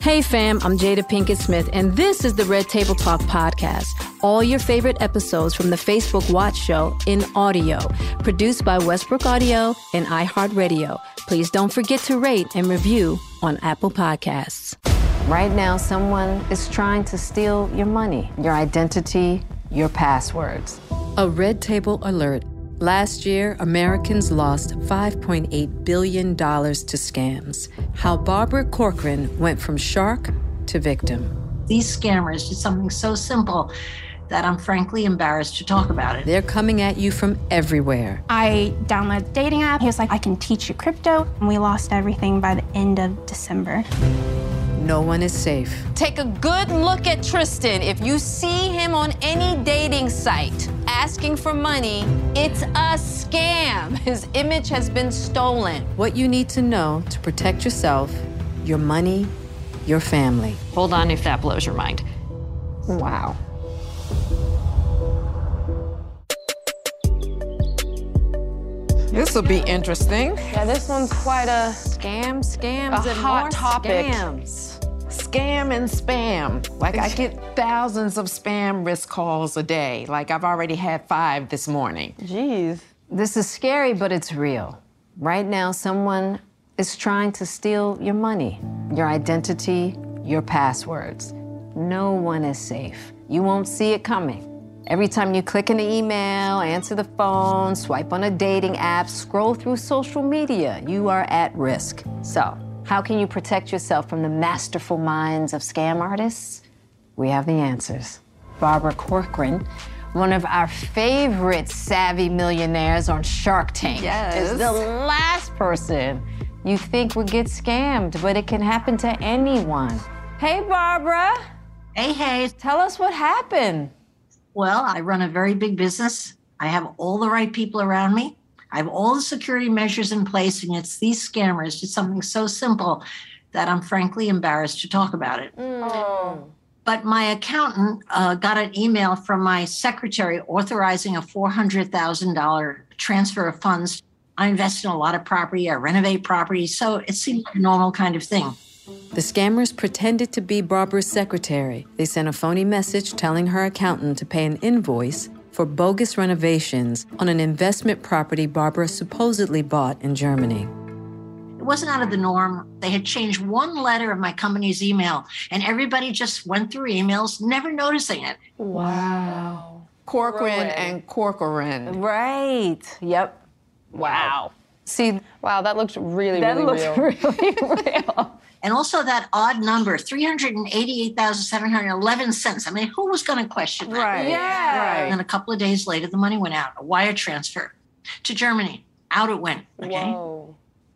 Hey fam, I'm Jada Pinkett Smith, and this is the Red Table Talk podcast. All your favorite episodes from the Facebook Watch Show in audio, produced by Westbrook Audio and iHeartRadio. Please don't forget to rate and review on Apple Podcasts. Right now, someone is trying to steal your money, your identity, your passwords. A Red Table Alert. Last year, Americans lost $5.8 billion to scams. How Barbara Corcoran went from shark to victim. These scammers did something so simple that I'm frankly embarrassed to talk about it. They're coming at you from everywhere. I downloaded the dating app. He was like, I can teach you crypto. And we lost everything by the end of December. No one is safe. Take a good look at Tristan. If you see him on any dating site asking for money, it's a scam. His image has been stolen. What you need to know to protect yourself, your money, your family. Hold on if that blows your mind. Wow. This will be interesting. Yeah, this one's quite a scam, scams, a and hot more topic. scams. Scam and spam. Like I get thousands of spam risk calls a day. Like I've already had five this morning. Jeez. This is scary, but it's real. Right now, someone is trying to steal your money, your identity, your passwords. No one is safe. You won't see it coming. Every time you click in an email, answer the phone, swipe on a dating app, scroll through social media, you are at risk. So, how can you protect yourself from the masterful minds of scam artists? We have the answers. Barbara Corcoran, one of our favorite savvy millionaires on Shark Tank, Yes. is the last person you think would get scammed, but it can happen to anyone. Hey, Barbara. Hey, hey. Tell us what happened. Well, I run a very big business. I have all the right people around me. I have all the security measures in place, and it's these scammers did something so simple that I'm frankly embarrassed to talk about it. But my accountant uh, got an email from my secretary authorizing a $400,000 transfer of funds. I invest in a lot of property, I renovate property, so it seemed like a normal kind of thing. The scammers pretended to be Barbara's secretary. They sent a phony message telling her accountant to pay an invoice for bogus renovations on an investment property Barbara supposedly bought in Germany. It wasn't out of the norm. They had changed one letter of my company's email, and everybody just went through emails, never noticing it. Wow. Corcoran and Corcoran. Right. Yep. Wow. See, wow, that looked really, That really looked real. real. And also that odd number, 388,711 cents. I mean, who was going to question that? Right, Yeah. right. And then a couple of days later, the money went out, a wire transfer to Germany. Out it went. Okay.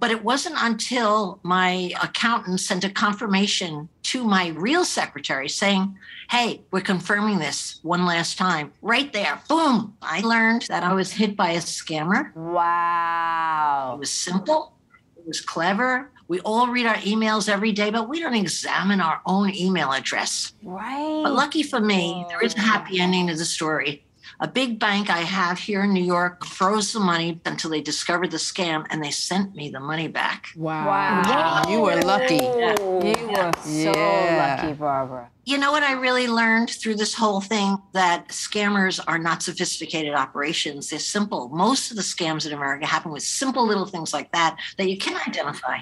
But it wasn't until my accountant sent a confirmation to my real secretary saying, Hey, we're confirming this one last time. Right there, boom. I learned that I was hit by a scammer. Wow. It was simple, it was clever. We all read our emails every day, but we don't examine our own email address. Right. But lucky for me, there is a happy ending to the story. A big bank I have here in New York froze the money until they discovered the scam and they sent me the money back. Wow. wow. You were lucky. You were so Yeah. lucky, Barbara. You know what I really learned through this whole thing? That scammers are not sophisticated operations. They're simple. Most of the scams in America happen with simple little things like that that you can identify.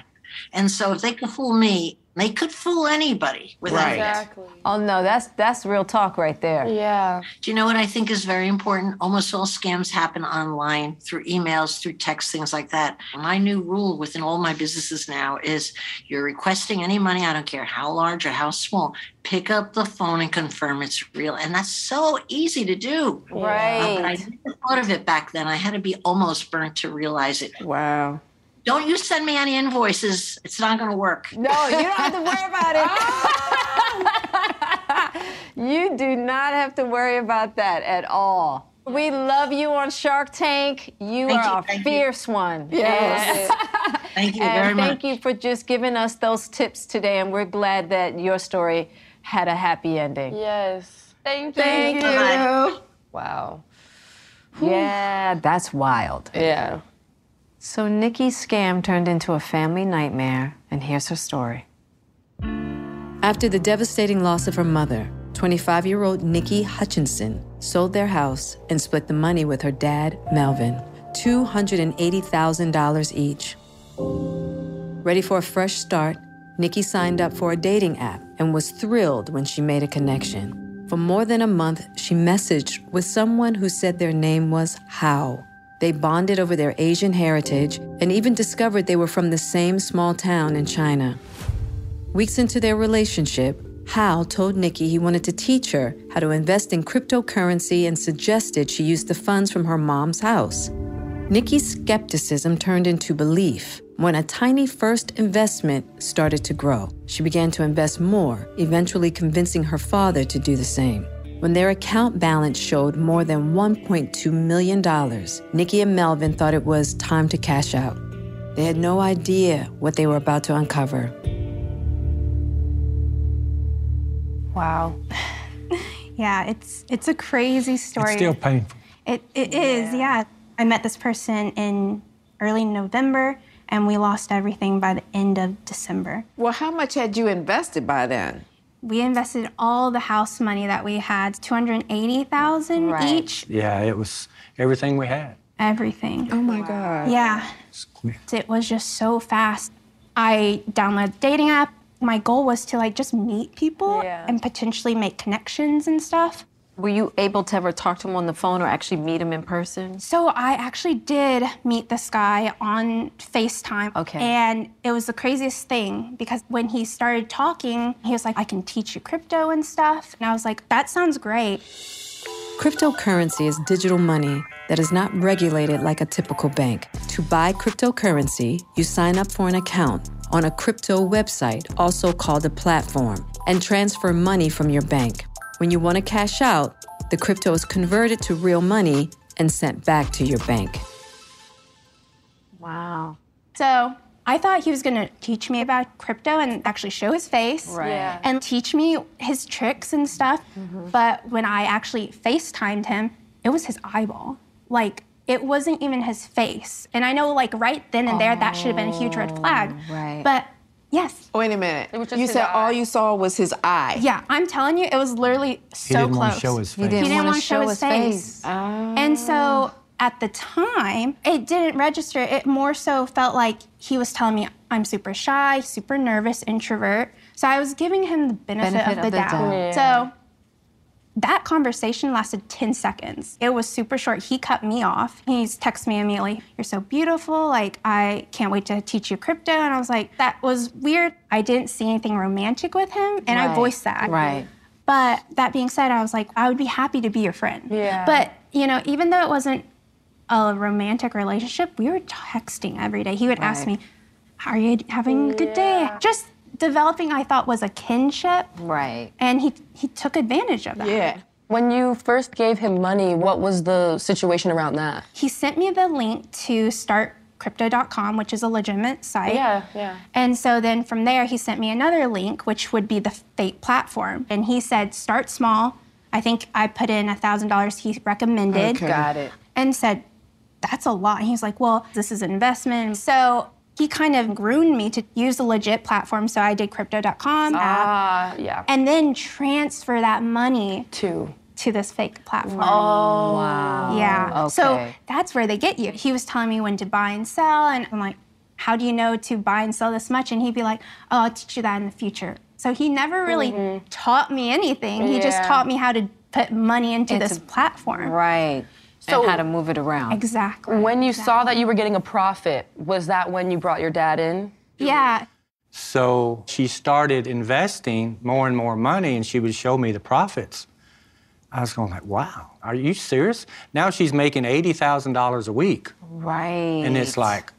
And so if they could fool me, they could fool anybody with Right. that. Oh no, that's that's real talk right there. Yeah. Do you know what I think is very important? Almost all scams happen online through emails, through text, things like that. My new rule within all my businesses now is you're requesting any money, I don't care how large or how small, pick up the phone and confirm it's real. And that's so easy to do. Uh, but I never thought of it back then. I had to be almost burnt to realize it. Wow. Don't you send me any invoices. It's not going to work. No, you don't have to worry about it. you do not have to worry about that at all. We love you on Shark Tank. You Thank are you, a thank you. fierce one. Yes. Thank you and very much. thank you for just giving us those tips today. And we're glad that your story had a happy ending. Yes. Thank you. Thank you. Wow. Yeah, that's wild. Yeah. So Nikki's scam turned into a family nightmare, and here's her story. After the devastating loss of her mother, 25 year old Nikki Hutchinson sold their house and split the money with her dad, Melvin, $280,000 each. Ready for a fresh start, Nikki signed up for a dating app and was thrilled when she made a connection. For more than a month, she messaged with someone who said their name was Hao. They bonded over their Asian heritage and even discovered they were from the same small town in China. Weeks into their relationship, Hao told Nikki he wanted to teach her how to invest in cryptocurrency and suggested she use the funds from her mom's house. Nikki's skepticism turned into belief when a tiny first investment started to grow. She began to invest more, eventually convincing her father to do the same. When their account balance showed more than $1.2 million, Nikki and Melvin thought it was time to cash out. They had no idea what they were about to uncover. Wow. yeah, it's it's a crazy story. It's still painful. It it is, yeah. I met this person in early November and we lost everything by the end of December. Well, how much had you invested by then? We invested all the house money that we had, 280,000 each, Yeah, it was everything we had. everything. Oh my God. Yeah. It was just so fast. I downloaded a dating app. My goal was to like just meet people and potentially make connections and stuff. Were you able to ever talk to him on the phone or actually meet him in person? So I actually did meet this guy on FaceTime. Okay. And it was the craziest thing because when he started talking, he was like, I can teach you crypto and stuff. And I was like, that sounds great. Cryptocurrency is digital money that is not regulated like a typical bank. To buy cryptocurrency, you sign up for an account on a crypto website, also called a platform, and transfer money from your bank. When you want to cash out, the crypto is converted to real money and sent back to your bank. Wow. So I thought he was gonna teach me about crypto and actually show his face Right. Yeah. and teach me his tricks and stuff. Mm-hmm. But when I actually FaceTimed him, it was his eyeball. Like it wasn't even his face. And I know like right then and there that should have been a huge red flag. Oh, right. But yes. Oh, wait a minute. It was just you his said eye. all you saw was his eye. Yeah, I'm telling you, it was literally so he didn't close. want to show his He face. didn't, He didn't want wanna to show, his, face. And so at the time, it didn't register. It more so felt like he was telling me I'm super shy, super nervous, introvert. So I was giving him the benefit, Benefit of the of the doubt. doubt. So That conversation lasted 10 seconds. It was super short. He cut me off. He's texted me immediately, You're so beautiful. Like, I can't wait to teach you crypto. And I was like, That was weird. I didn't see anything romantic with him. And I voiced that. right. But that being said, I was like, I would be happy to be your friend. Yeah. But, you know, even though it wasn't a romantic relationship, we were texting every day. He would ask me, How are you having a good day? Just developing, I thought, was a kinship. Right. And he, he took advantage of that. Yeah. When you first gave him money, what was the situation around that? He sent me the link to start crypto.com, which is a legitimate site. Yeah, yeah. And so then from there, he sent me another link, which would be the fake platform. And he said, start small. I think I put in $1,000 he recommended. Okay. Got it. And said, that's a lot. And he's like, well, this is an investment. So he kind of groomed me to use a legit platform. So I did crypto.com app. Ah, yeah. And then transfer that money to to this fake platform. Oh, wow. Yeah. So that's where they get you. He was telling me when to buy and sell, and I'm like, how do you know to buy and sell this much? And he'd be like, oh, I'll teach you that in the future. So he never really taught me anything. He just Mm-hmm. Taught me how to put money into, this platform. Right. So- and how to move it around. Exactly. When you saw that you were getting a profit, was that when you brought your dad in? Yeah. So she started investing more and more money, and she would show me the profits. I was going like, "Wow, are you serious?" Now she's making eighty thousand dollars a week, Right. and it's like,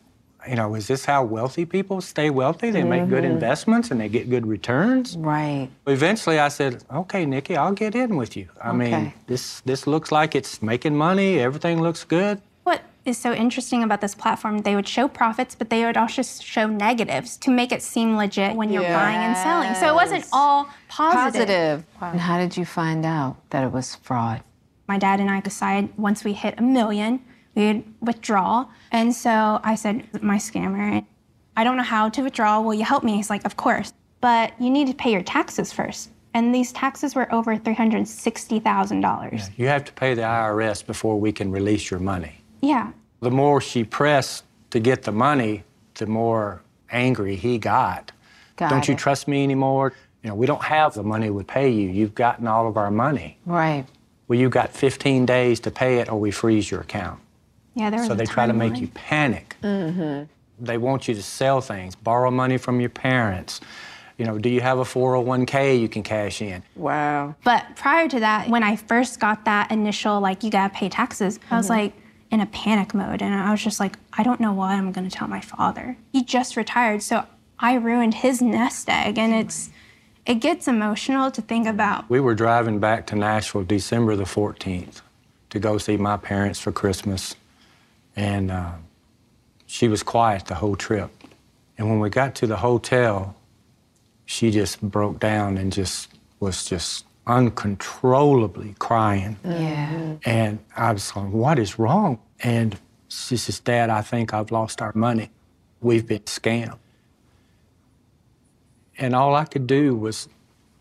you know, is this how wealthy people stay wealthy? They make good Mhm. investments and they get good returns. Right. Eventually, I said, "Okay, Nikki, I'll get in with you. I mean, this this looks like it's making money. Everything looks good." What is so interesting about this platform, they would show profits, but they would also show negatives to make it seem legit when you're buying and selling. So it wasn't Yes. all positive. And how did you find out that it was fraud? My dad and I decided once we hit a million, we'd withdraw. And so I said, my scammer, I don't know how to withdraw. Will you help me? He's like, of course. But you need to pay your taxes first. And these taxes were over $360,000. You have to pay the IRS before we can release your money. Yeah. The more she pressed to get the money, the more angry he got. Got don't you trust me anymore? You know, we don't have the money we pay you. You've gotten all of our money. Right. Well, you've got 15 days to pay it or we freeze your account. Yeah, there was So a they try to make timeline. you panic. Mm-hmm. They want you to sell things, borrow money from your parents. You know, do you have a 401k you can cash in? Wow. But prior to that, when I first got that initial, like, you gotta pay taxes, I was Mhm. like in a panic mode. And I was just like, I don't know what I'm gonna tell my father. He just retired, so I ruined his nest egg. And it's, it gets emotional to think about. We were driving back to Nashville December the 14th to go see my parents for Christmas. And uh, she was quiet the whole trip. And when we got to the hotel, she just broke down and just was just uncontrollably crying. Yeah. And I was going, What is wrong? And she says, Dad, I think I've lost our money. We've been scammed. And all I could do was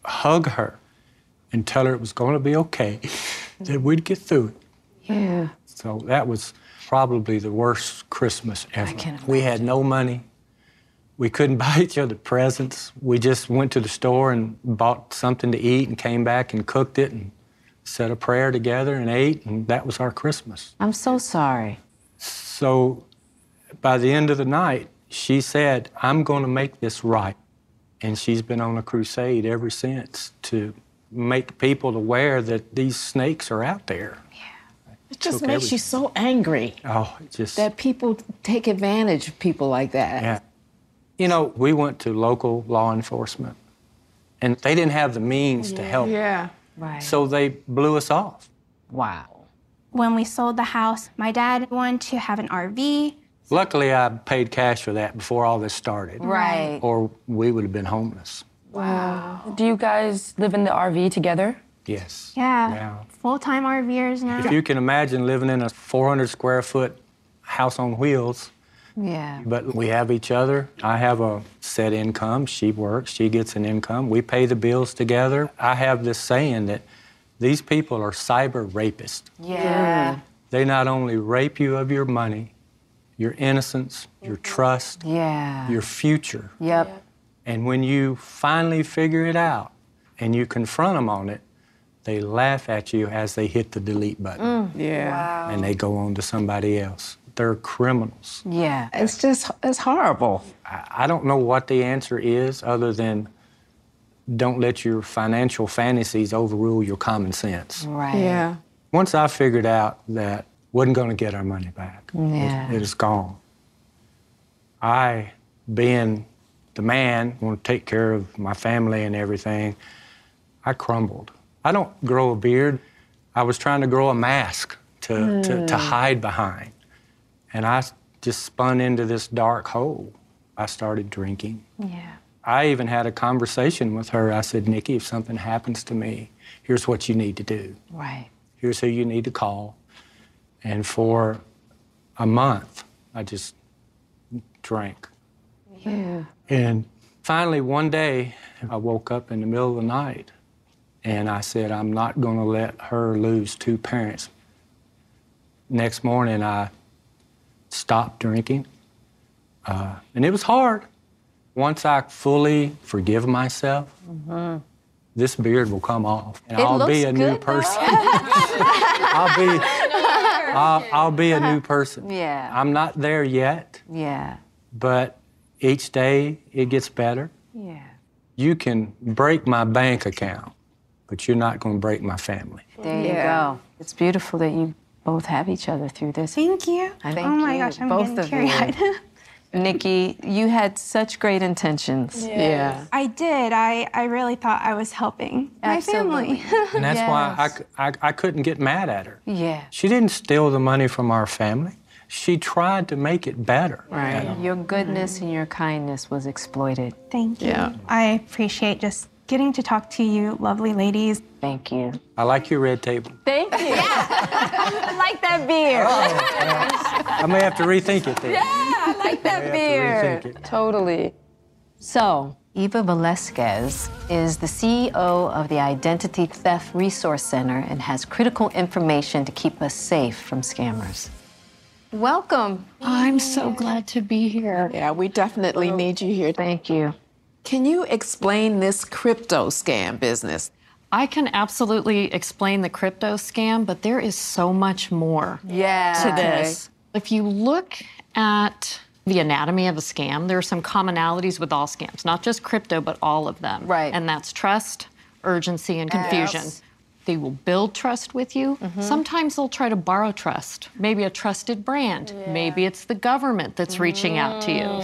hug her and tell her it was going to be okay, that we'd get through it. Yeah. So that was probably the worst Christmas ever. we had no money. We couldn't buy each other presents. We just went to the store and bought something to eat and came back and cooked it and said a prayer together and ate, and that was our Christmas. I'm so sorry. So by the end of the night, she said, I'm going to make this right. And she's been on a crusade ever since to make people aware that these snakes are out there. It just Took makes you so angry Oh, just. that people take advantage of people like that. Yeah. You know, we went to local law enforcement, and they didn't have the means to help. Yeah. Right. So they blew us off. Wow. When we sold the house, my dad wanted to have an RV. Luckily, I paid cash for that before all this started. Right. Or we would have been homeless. Wow. Do you guys live in the RV together? Yes. Yeah. Yeah. Full time RVers now. If you can imagine living in a 400 square foot house on wheels, Yeah. but we have each other. I have a set income. She works. She gets an income. We pay the bills together. I have this saying that these people are cyber rapists. Yeah. Mm. They not only rape you of your money, your innocence, your mm-hmm. trust, Yeah. your future. Yep. And when you finally figure it out and you confront them on it, they laugh at you as they hit the delete button mm. Yeah. and they go on to somebody else. They're criminals. Yeah. It's just, it's horrible. I I don't know what the answer is other than don't let your financial fantasies overrule your common sense. Right. Yeah. Once I figured out that wasn't going to get our money back, Yeah. it is gone. I, being the man, want to take care of my family and everything, I crumbled. I don't grow a beard. I was trying to grow a mask to, to, to Mm. hide behind. And I just spun into this dark hole. I started drinking. Yeah. I even had a conversation with her. I said, Nikki, if something happens to me, here's what you need to do. Right. Here's who you need to call. And for a month, I just drank. Yeah. And finally, one day, I woke up in the middle of the night and I said, I'm not going to let her lose two parents. Next morning, I stopped drinking. Uh, and it was hard. Once I fully forgive myself, Mm-hmm. this beard will come off. And It I'll be looks a new person. I'll be I'll, I'll be a new person. Yeah. I'm not there yet, Yeah. but each day it gets better. Yeah. You can break my bank account, but you're not going to break my family. There you go. It's beautiful that you both have each other through this. Thank you. Thank oh my you, gosh, I'm both getting of you. teary-eyed. Nikki, you had such great intentions. Yeah. I did. I, I really thought I was helping my family. And that's why I c- I, I couldn't get mad at her. Yeah. She didn't steal the money from our family. She tried to make it better. Right. Your goodness and your kindness was exploited. Thank you. Yeah. I appreciate just getting to talk to you, lovely ladies. Thank you. I like your red table. Thank you. Yeah. I like that beer. Oh, I may have to rethink it then. Yeah, I like that have to beer. rethink it. Totally. So, Eva Velasquez is the CEO of the Identity Theft Resource Center and has critical information to keep us safe from scammers. Welcome. I'm so glad to be here. Yeah, we definitely need you here. Thank you. Can you explain this crypto scam business? I can absolutely explain the crypto scam, but there is so much more Yeah. to this. If you look at the anatomy of a scam, there are some commonalities with all scams, not just crypto, but all of them. Right. And that's trust, urgency, and confusion. Yes. They will build trust with you. Mhm. Sometimes they'll try to borrow trust. Maybe a trusted brand. Maybe it's the government that's reaching out to you.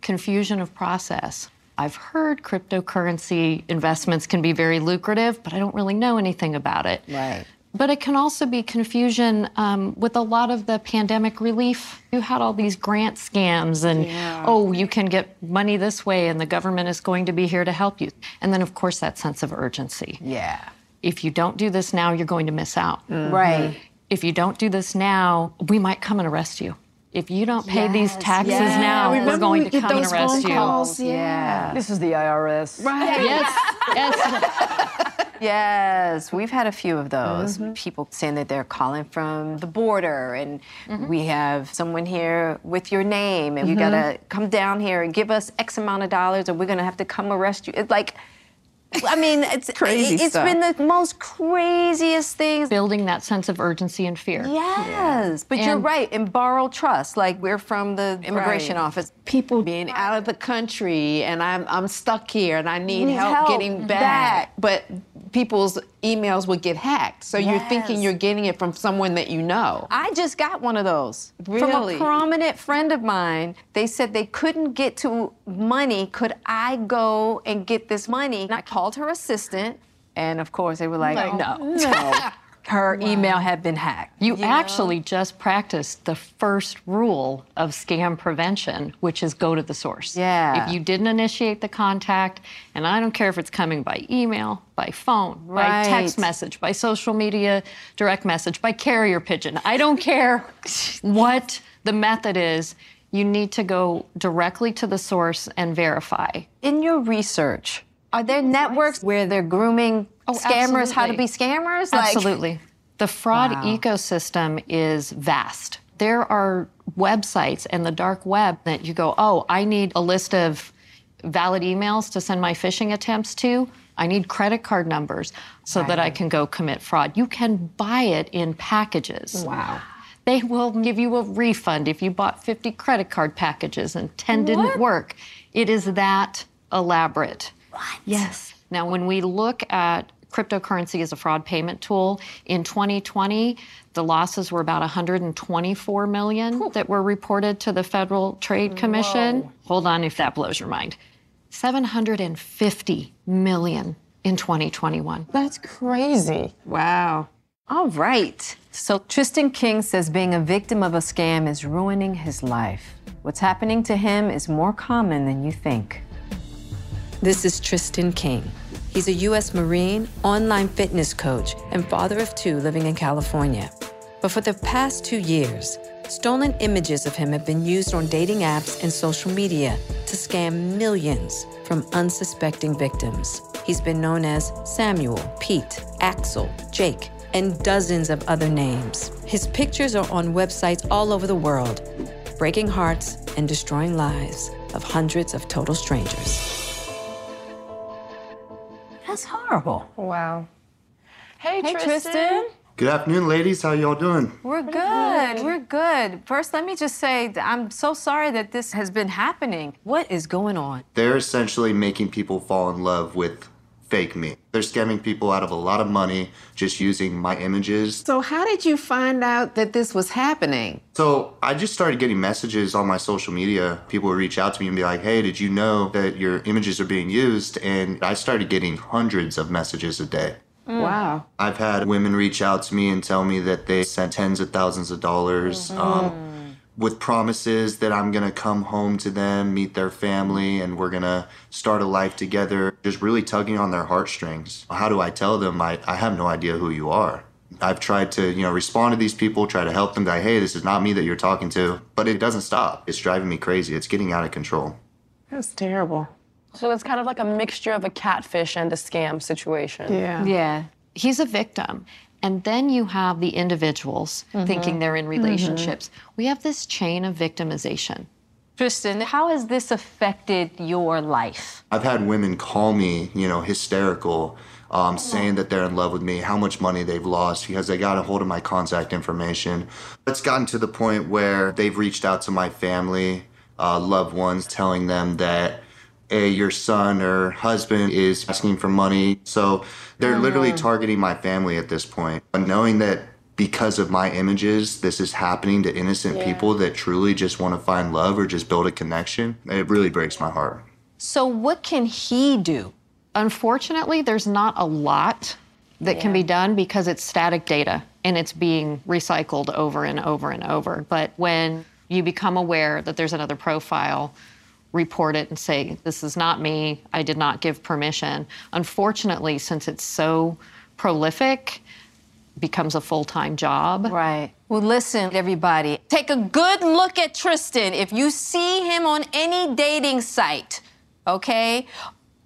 Confusion of process. I've heard cryptocurrency investments can be very lucrative, but I don't really know anything about it. Right. But it can also be confusion um, with a lot of the pandemic relief. You had all these grant scams, and oh, you can get money this way, and the government is going to be here to help you. And then, of course, that sense of urgency. Yeah. If you don't do this now, you're going to miss out. Right. If you don't do this now, we might come and arrest you. If you don't pay these taxes yes. now, we're going we to get come and arrest phone you. calls? Yeah. This is the IRS. Right. Yes. Yes. Yes, we've had a few of those. Mm-hmm. People saying that they're calling from the border, and Mm-hmm. we have someone here with your name, and you Mhm. gotta come down here and give us X amount of dollars, or we're gonna have to come arrest you. It's like, I mean, it's Crazy it, has stuff. been the most craziest things. Building that sense of urgency and fear. Yes, but you're right. And borrow trust, like we're from the immigration Right. office. People being out of the country and I'm, I'm stuck here and I need, Need help, help getting mm-hmm. back. back. But people's emails would get hacked. So you're thinking you're getting it from someone that you know. I just got one of those from a prominent friend of mine. They said they couldn't get to money. Could I go and get this money? And I called her assistant, and of course they were like, Like, no. no. her email had been hacked. You actually just practiced the first rule of scam prevention, which is go to the source. Yeah. If you didn't initiate the contact, and I don't care if it's coming by email, by phone, by text message, by social media, direct message, by carrier pigeon, I don't care what the method is, you need to go directly to the source and verify. In your research, are there networks where they're grooming Oh, scammers how to be scammers? Like- Absolutely. The fraud Wow. ecosystem is vast. There are websites and the dark web that you go, oh, I need a list of valid emails to send my phishing attempts to. I need credit card numbers so that I can go commit fraud. You can buy it in packages. Wow. They will give you a refund if you bought 50 credit card packages and 10 didn't What? work. It is that elaborate. What? Yes. Now, when we look at cryptocurrency as a fraud payment tool, in 2020, the losses were about 124 million that were reported to the Federal Trade Commission. Hold on if that blows your mind. 750 million in 2021. That's crazy. Wow. All right. So Tristan King says being a victim of a scam is ruining his life. What's happening to him is more common than you think. This is Tristan King. He's a U.S. Marine, online fitness coach, and father of two living in California. But for the past two years, stolen images of him have been used on dating apps and social media to scam millions from unsuspecting victims. He's been known as Samuel, Pete, Axel, Jake, and dozens of other names. His pictures are on websites all over the world, breaking hearts and destroying lives of hundreds of total strangers. That's horrible. Wow. Hey, Hey, Tristan. Tristan. Good afternoon, ladies. How y'all doing? We're good. We're good. First, let me just say I'm so sorry that this has been happening. What is going on? They're essentially making people fall in love with fake me. They're scamming people out of a lot of money just using my images. So, how did you find out that this was happening? So I just started getting messages on my social media. People would reach out to me and be like, hey, did you know that your images are being used? And I started getting hundreds of messages a day. Wow. I've had women reach out to me and tell me that they sent tens of thousands of dollars um, with promises that I'm going to come home to them, meet their family, and we're going to start a life together. Just really tugging on their heartstrings. How do I tell them I, I have no idea who you are? I've tried to, you know, respond to these people, try to help them, like, hey, this is not me that you're talking to. But it doesn't stop. It's driving me crazy. It's getting out of control. That's terrible. So it's kind of like a mixture of a catfish and a scam situation. Yeah. Yeah. He's a victim. And then you have the individuals Mm-hmm. thinking they're in relationships. We have this chain of victimization. Tristan, how has this affected your life? I've had women call me, you know, hysterical, um, saying that they're in love with me, how much money they've lost because they got a hold of my contact information. It's gotten to the point where they've reached out to my family, uh, loved ones, telling them that, hey, your son or husband is asking for money. So they're oh, literally targeting my family at this point. But knowing that because of my images, this is happening to innocent Yeah. people that truly just want to find love or just build a connection, it really breaks my heart. So, what can he do? Unfortunately, there's not a lot that can be done because it's static data and it's being recycled over and over and over. But when you become aware that there's another profile, report it and say, This is not me, I did not give permission. Unfortunately, since it's so prolific, becomes a full-time job. Right. Well, listen, everybody. Take a good look at Tristan. If you see him on any dating site, okay,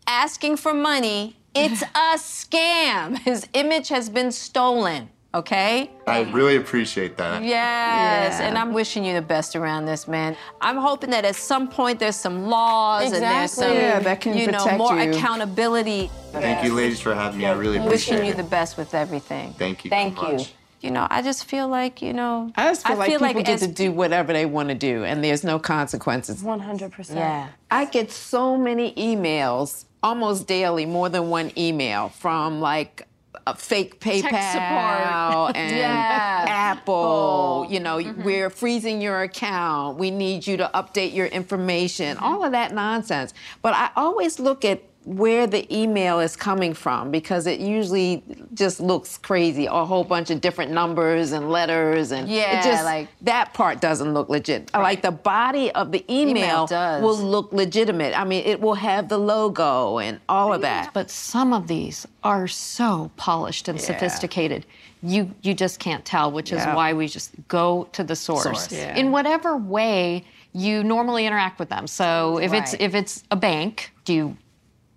asking for money, it's a scam. His image has been stolen, okay? I really appreciate that. Yes, Yeah. and I'm wishing you the best around this, man. I'm hoping that at some point there's some laws and there's some, Exactly. Yeah, that can you know, more you. accountability. Thank you, ladies, for having me. I really appreciate Wishing appreciate you the best with everything. Thank you. Thank so you. much. You know, I just feel like, you know, I just feel like people get to do whatever they want to do, and there's no consequences. 100%. Yeah. I get so many emails almost daily, more than one email from like a fake PayPal and Yeah. Apple. You know, mm-hmm. we're freezing your account. We need you to update your information. All of that nonsense. But I always look at where the email is coming from because it usually just looks crazy a whole bunch of different numbers and letters and Yeah, it just like- that part doesn't look legit like the body of the Email email, does. will look legitimate i mean it will have the logo and all of that But some of these are so polished and Yeah. sophisticated. You you just can't tell, which is why we just go to the source. Source, yeah. In whatever way you normally interact with them. So if it's if it's a bank, do you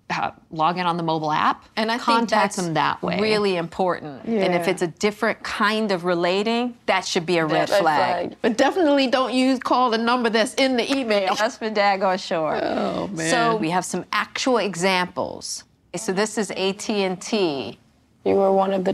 uh, log in on the mobile app. And I think contact that's them that way. really important. And if it's a different kind of relating, that should be a red, Red flag. flag. But definitely don't use call the number that's in the email. That's for daggone sure. Oh man. So we have some actual examples. So this is AT&T. You were one of the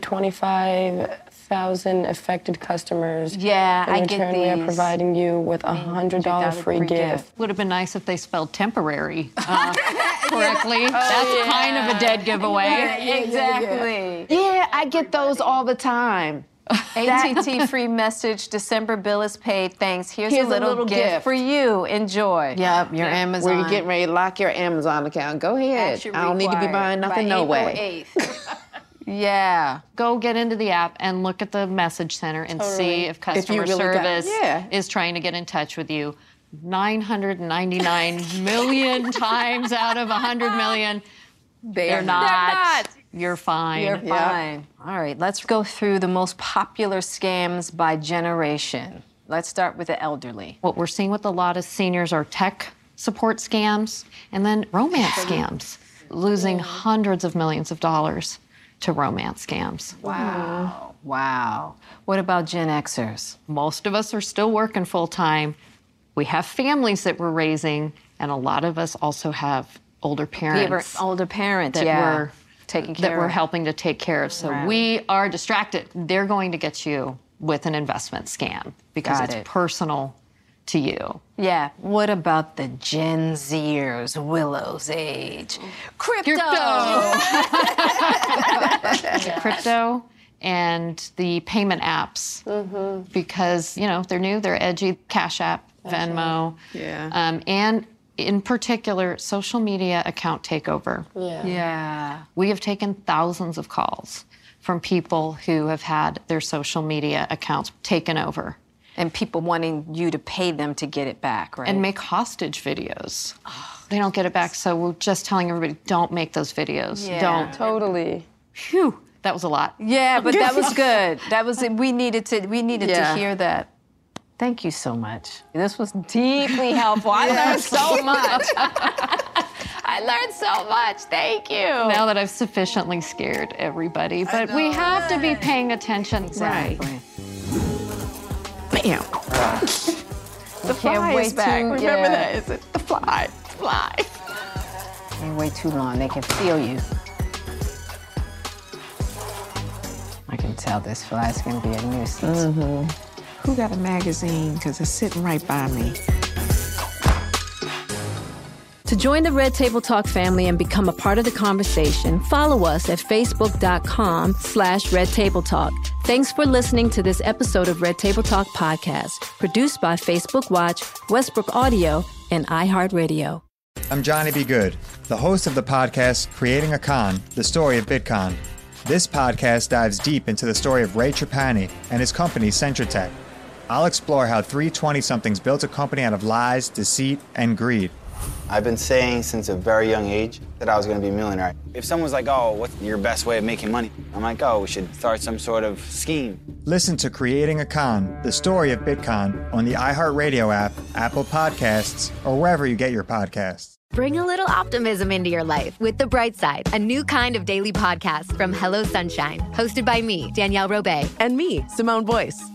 25,000 affected customers. Yeah, In I get return, we are providing you with a $100 free gift. Would have been nice if they spelled temporary uh, correctly. Oh, That's yeah. kind of a dead giveaway. exactly. Yeah, I get those all the time. ATT free message. December bill is paid. Thanks. Here's, Here's a, little gift, gift. for you. Enjoy. Yep, your Amazon. Where you're getting ready to lock your Amazon account. Go ahead. I don't need to be buying nothing by no April way. 8th. yeah. Go get into the app and look at the message center and Totally. see if If customer really service yeah. is trying to get in touch with you. 999 million times out of 100 million, they're, are not. not. You're fine. You're fine. All right, let's go through the most popular scams by generation. Let's start with the elderly. What we're seeing with a lot of seniors are tech support scams and then romance scams, losing hundreds of millions of dollars to romance scams. Wow. Wow. What about Gen Xers? Most of us are still working full time. We have families that we're raising, and a lot of us also have older parents. older parents, that yeah. we're Taking care that care we're helping to take care of. So Right. we are distracted. They're going to get you with an investment scam because Got it's it. personal to you. Yeah. What about the Gen Zers, Willow's age? Crypto. crypto and the payment apps Mm-hmm. because you know they're new, they're edgy. Cash App, Venmo, Yeah. um, and in particular, social media account takeover. Yeah. Yeah. We have taken thousands of calls from people who have had their social media accounts taken over. And people wanting you to pay them to get it back, right? And make hostage videos. They don't get it back, so we're just telling everybody don't make those videos. Yeah. Don't. Totally. Phew, that was a lot. Yeah, but that was good. That was we needed to we needed Yeah. to hear that. Thank you so much. This was deeply helpful. I learned so much. I learned so much. Thank you. Now that I've sufficiently scared everybody, but we have to be paying attention. Exactly. Bam. the Can't fly wait is back. to- Remember yeah. that? Is it the fly? The fly. Can't wait too long. They can feel you. I can tell this fly's gonna be a nuisance. Mm-hmm. Who got a magazine? Because it's sitting right by me. To join the Red Table Talk family and become a part of the conversation, follow us at facebook.com slash Red Table Talk. Thanks for listening to this episode of Red Table Talk podcast, produced by Facebook Watch, Westbrook Audio, and iHeartRadio. I'm Johnny B. Good, the host of the podcast Creating a Con, the story of Bitcon. This podcast dives deep into the story of Ray Trapani and his company Centratech. I'll explore how 320 somethings built a company out of lies, deceit, and greed. I've been saying since a very young age that I was going to be a millionaire. If someone's like, oh, what's your best way of making money? I'm like, oh, we should start some sort of scheme. Listen to Creating a Con, the story of Bitcon on the iHeartRadio app, Apple Podcasts, or wherever you get your podcasts. Bring a little optimism into your life with The Bright Side, a new kind of daily podcast from Hello Sunshine, hosted by me, Danielle Robay. And me, Simone Boyce.